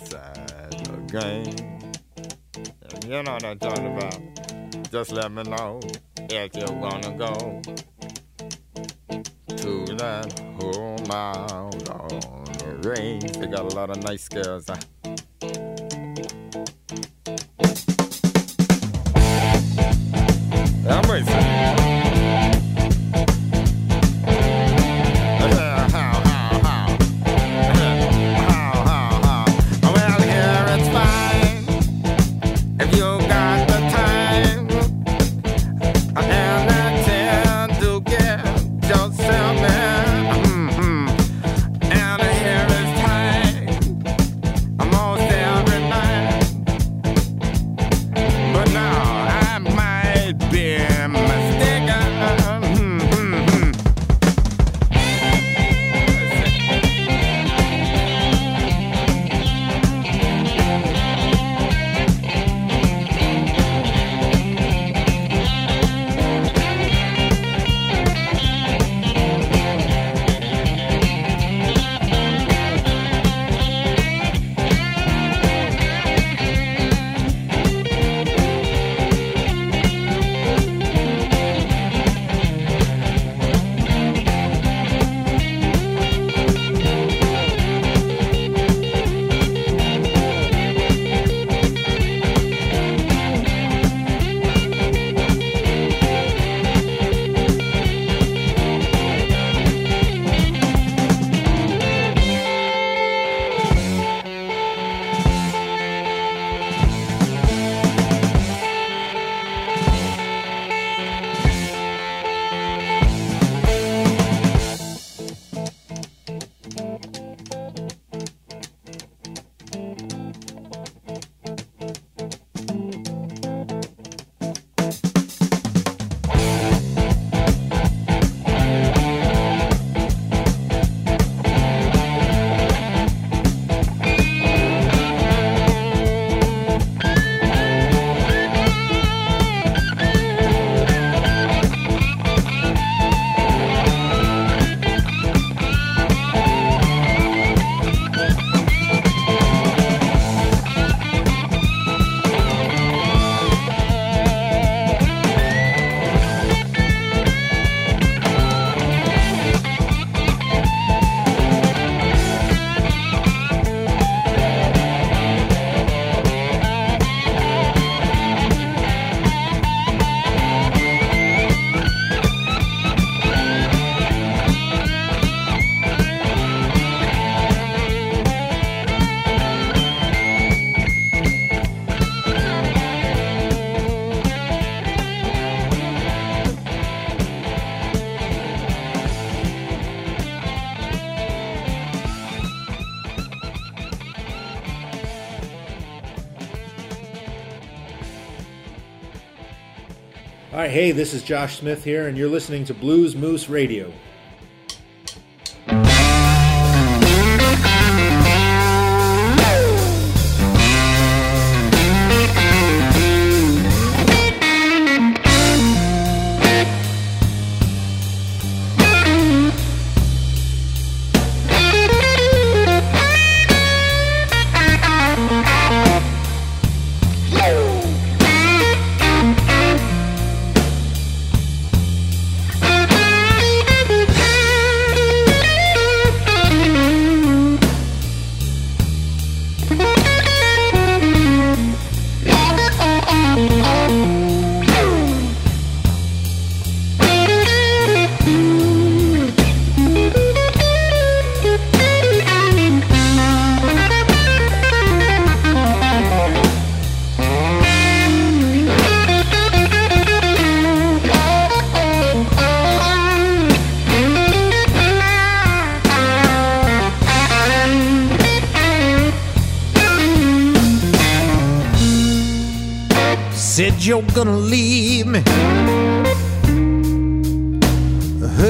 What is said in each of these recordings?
Outside game. And you know what I'm talking about. Just let me know if you wanna go to that home out on the range. They got a lot of nice girls. Huh? Hey, this is Josh Smith here, and you're listening to Blues Moose Radio.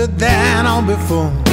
Heard that before.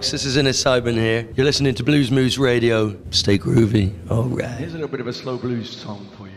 folks. This is Innes Sibun here. You're listening to Blues Moose Radio. Stay groovy. All right. Here's a little bit of a slow blues song for you.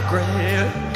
In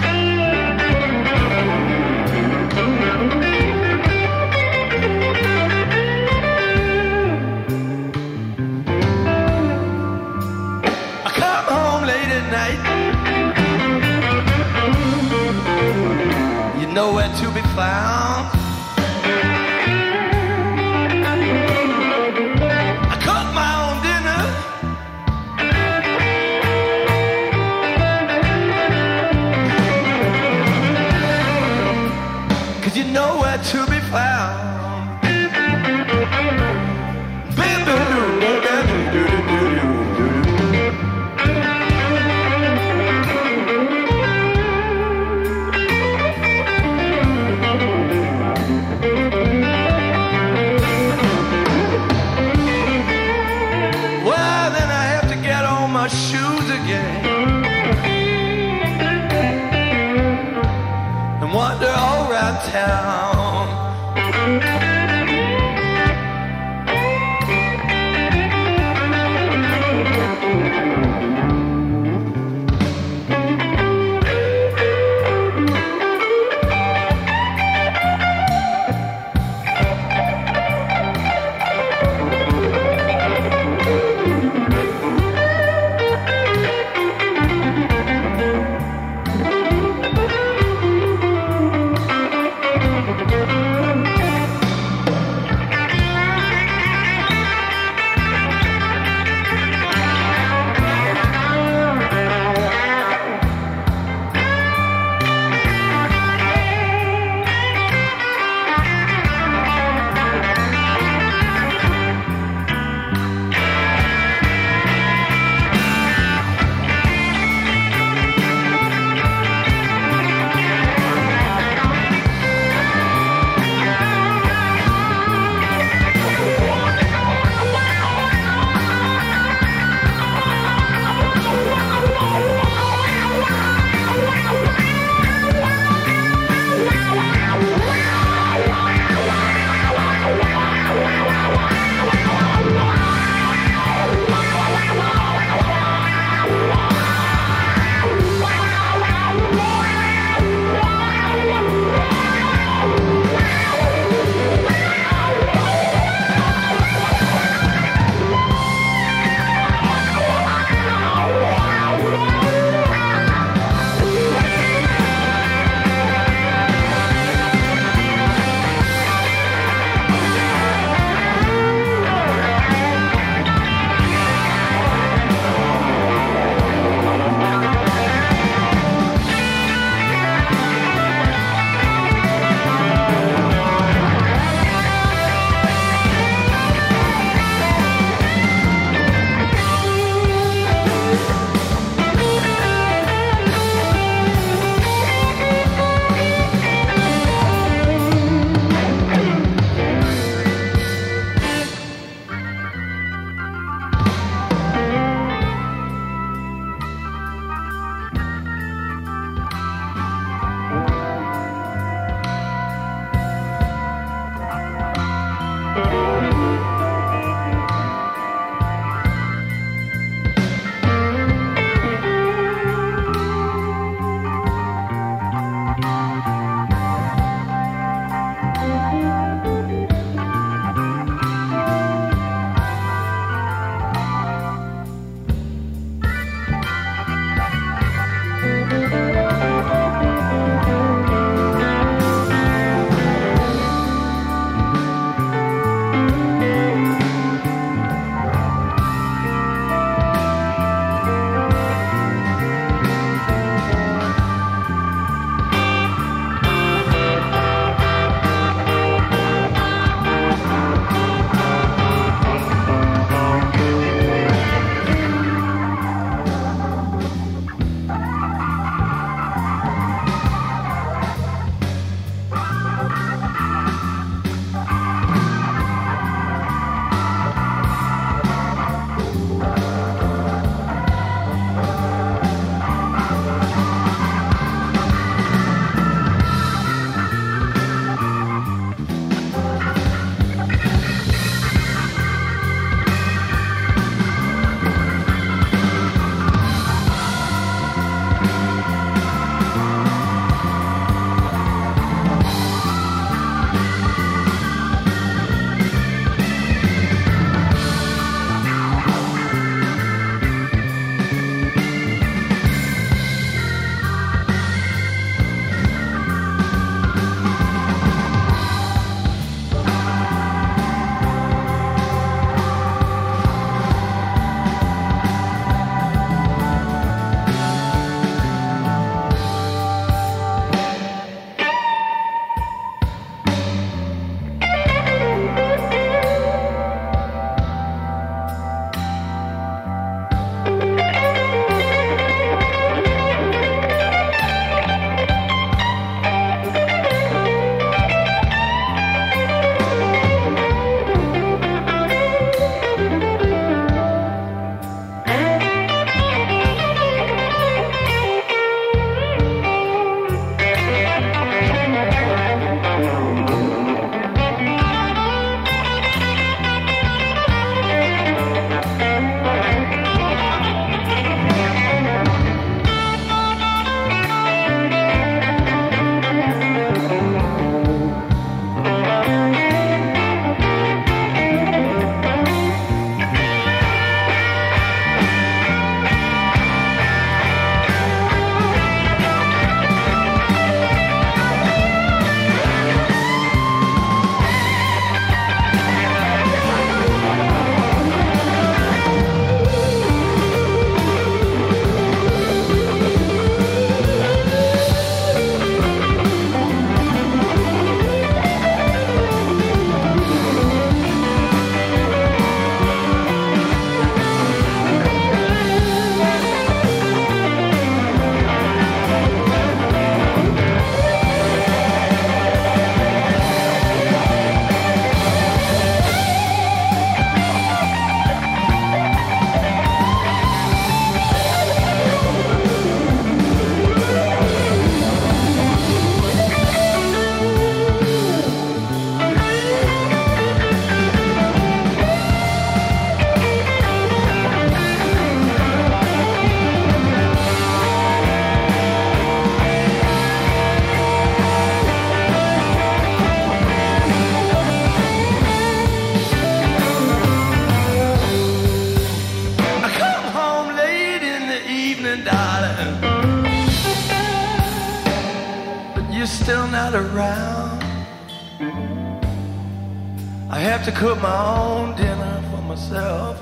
cook my own dinner for myself.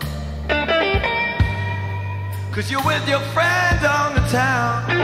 Cause you're with your friends on the town.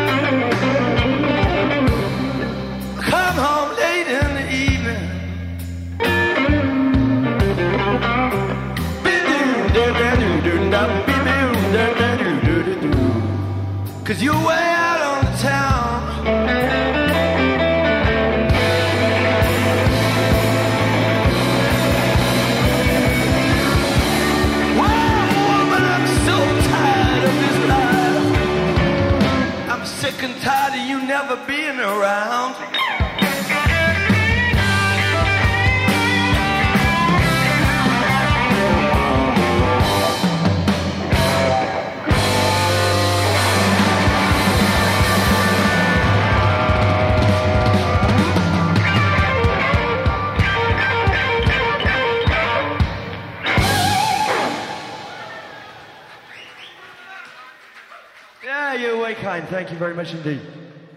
Thank you very much indeed.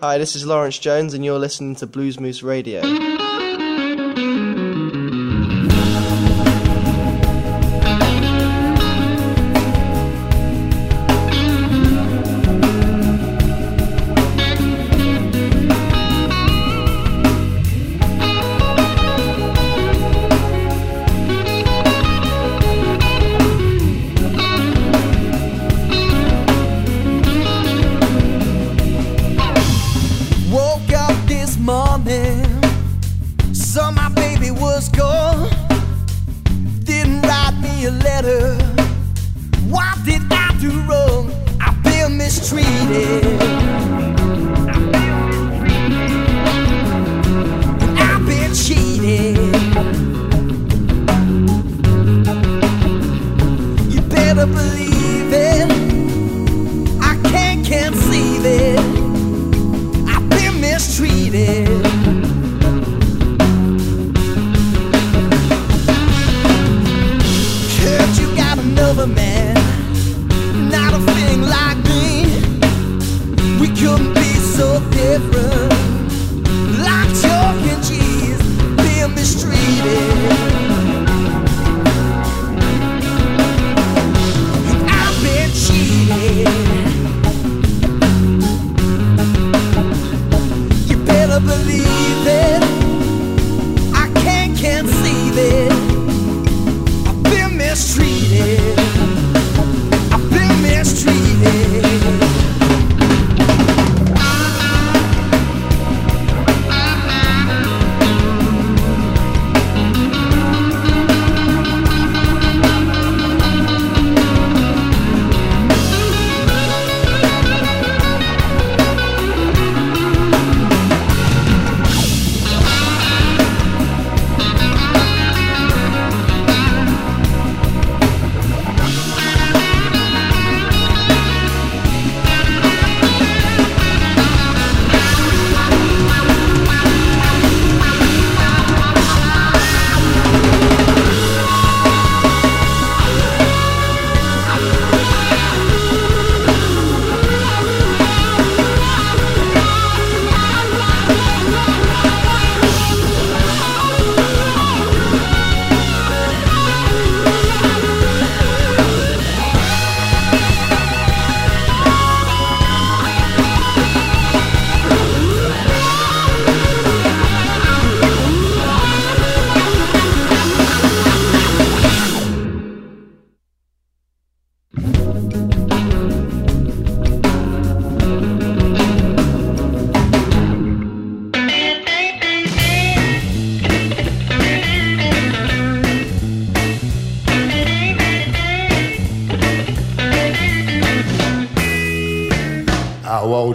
Hi, this is Laurence Jones, and you're listening to Blues Moose Radio.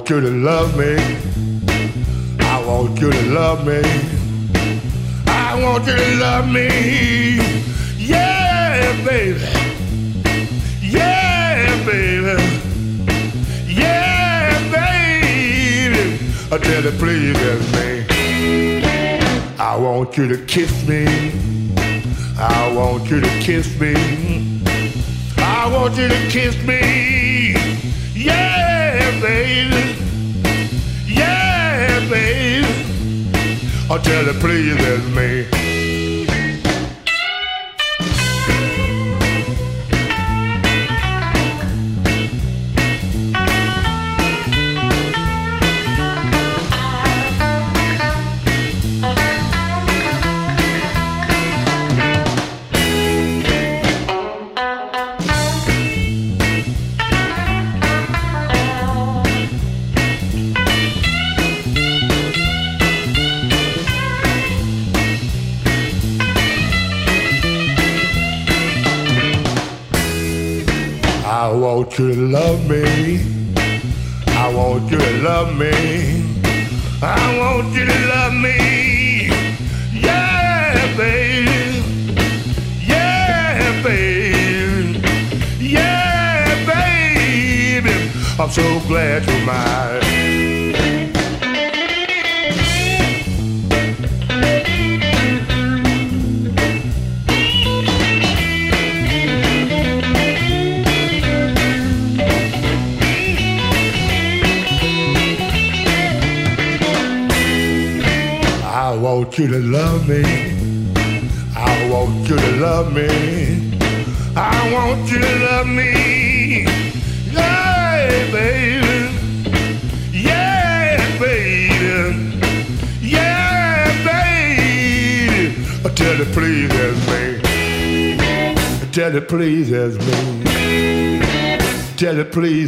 Want you to love me. I want you to love me. I want you to love me. Yeah, baby. Yeah, baby. Yeah, baby. You, please kiss me. I want you to kiss me. I want you to kiss me. I want you to kiss me. Tell it pleases me.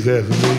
It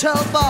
城堡。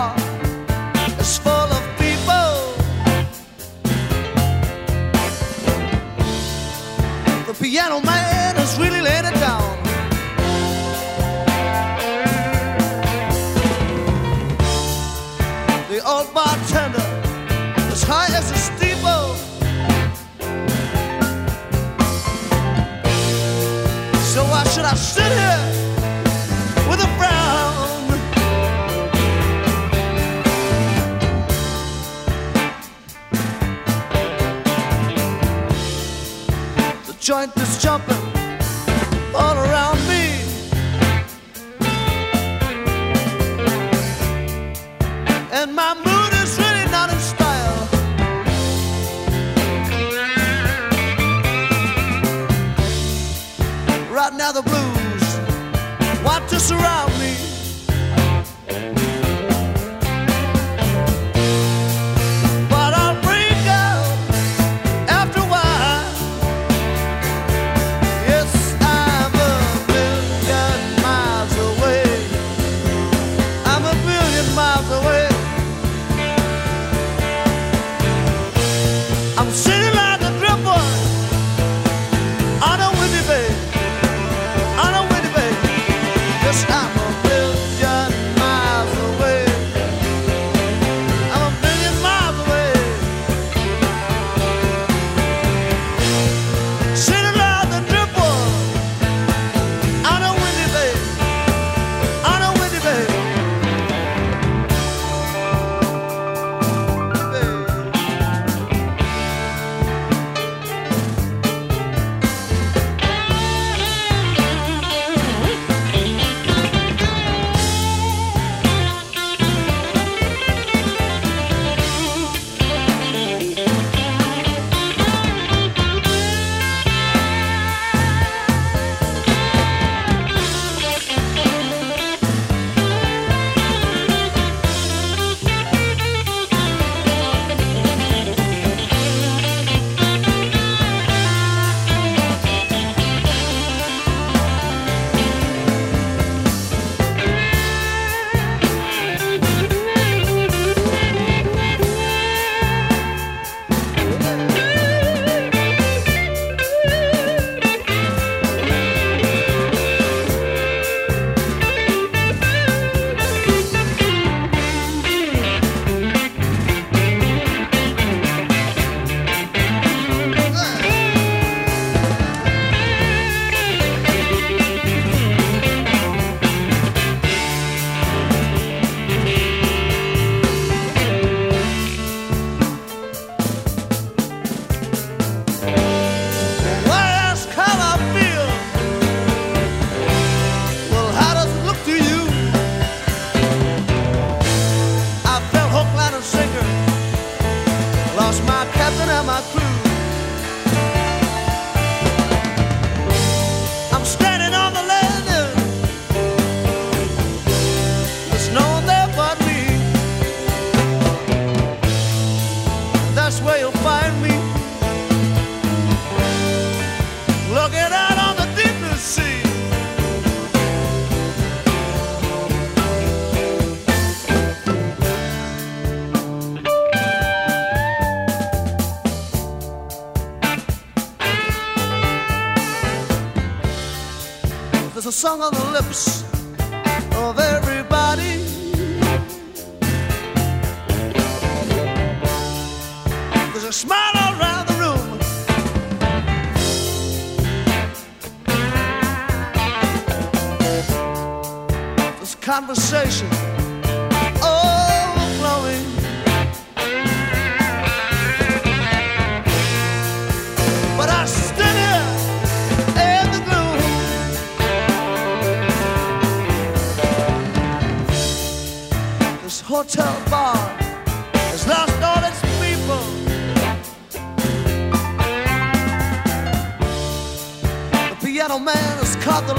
Song on the lips.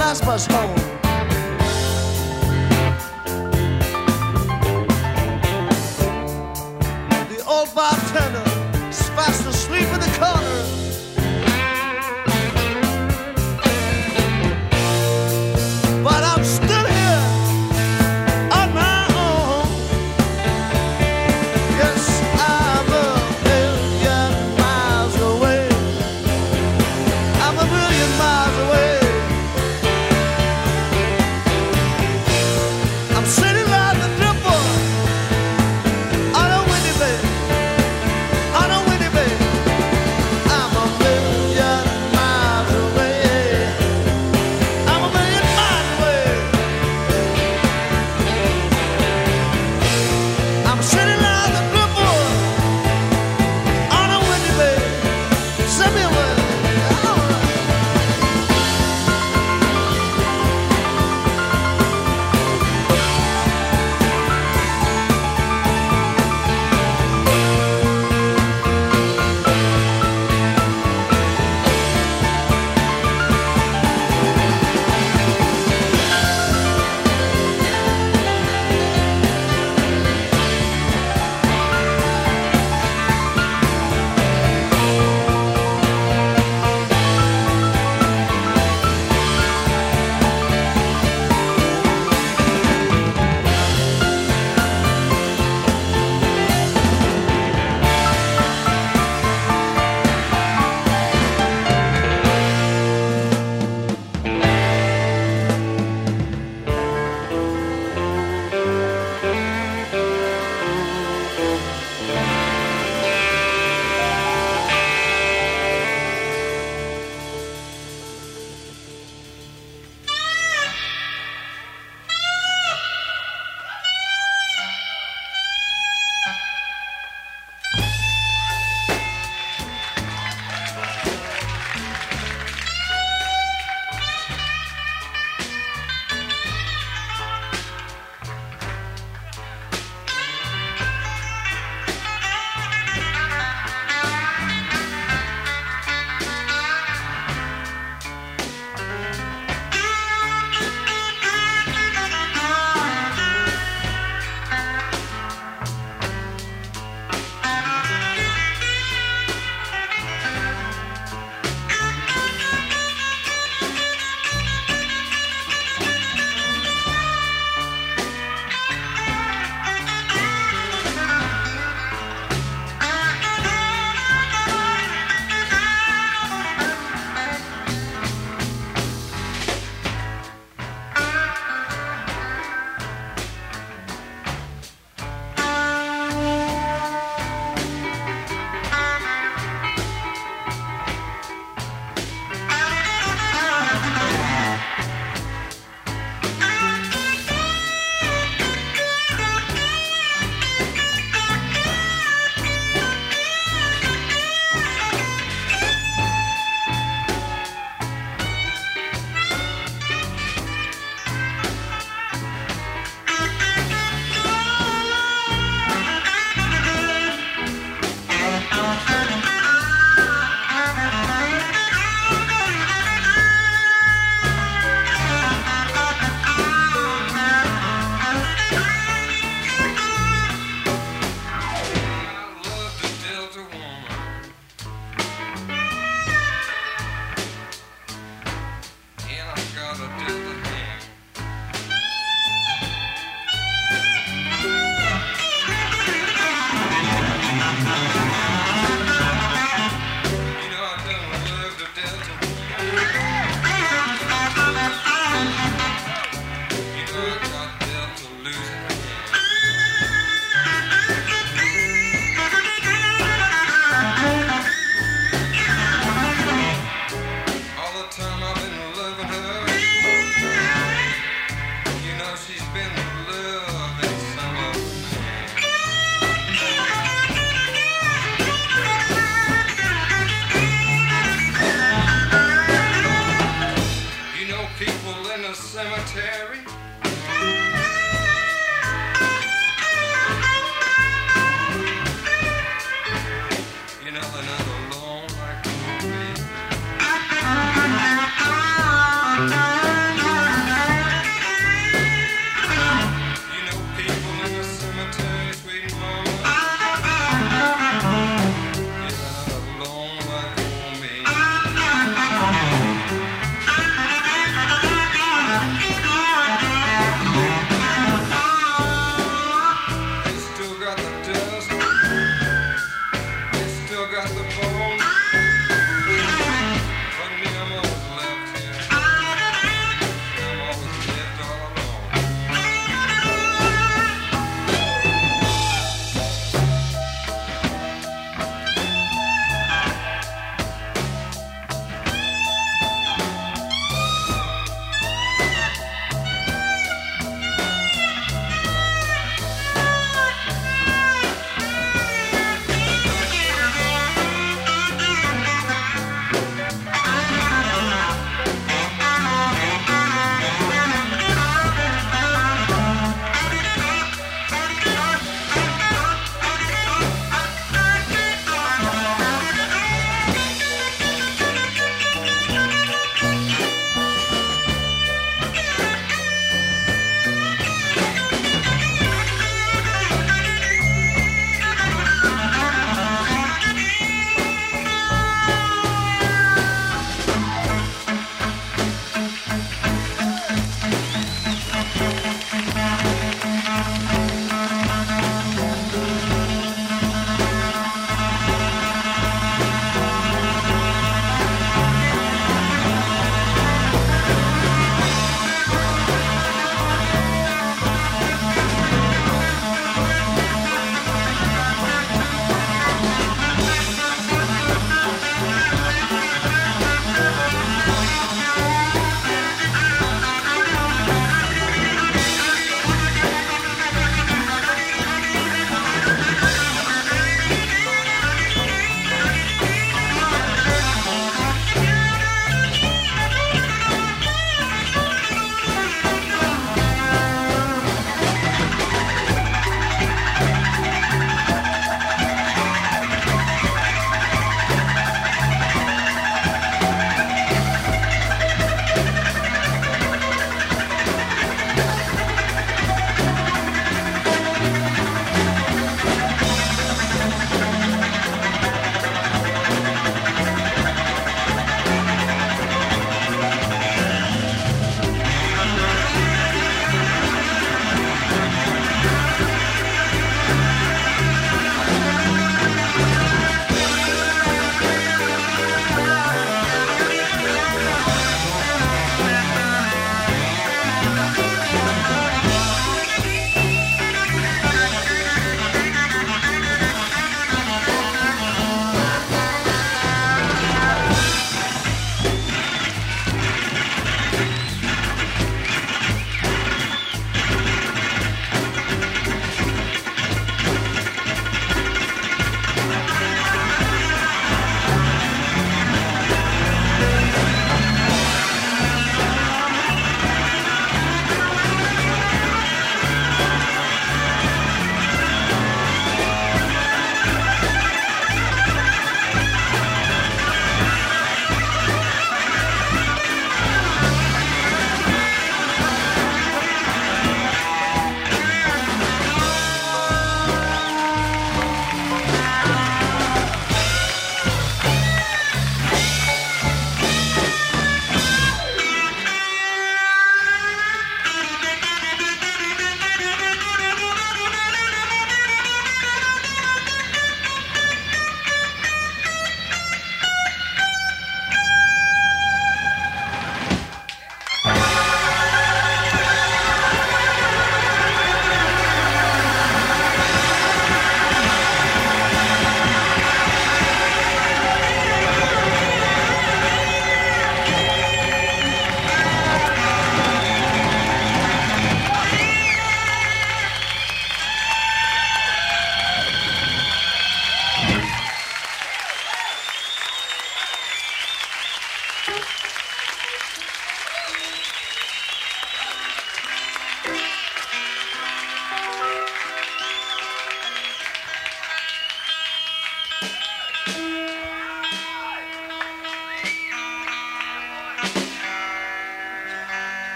glass bus home. The old bartender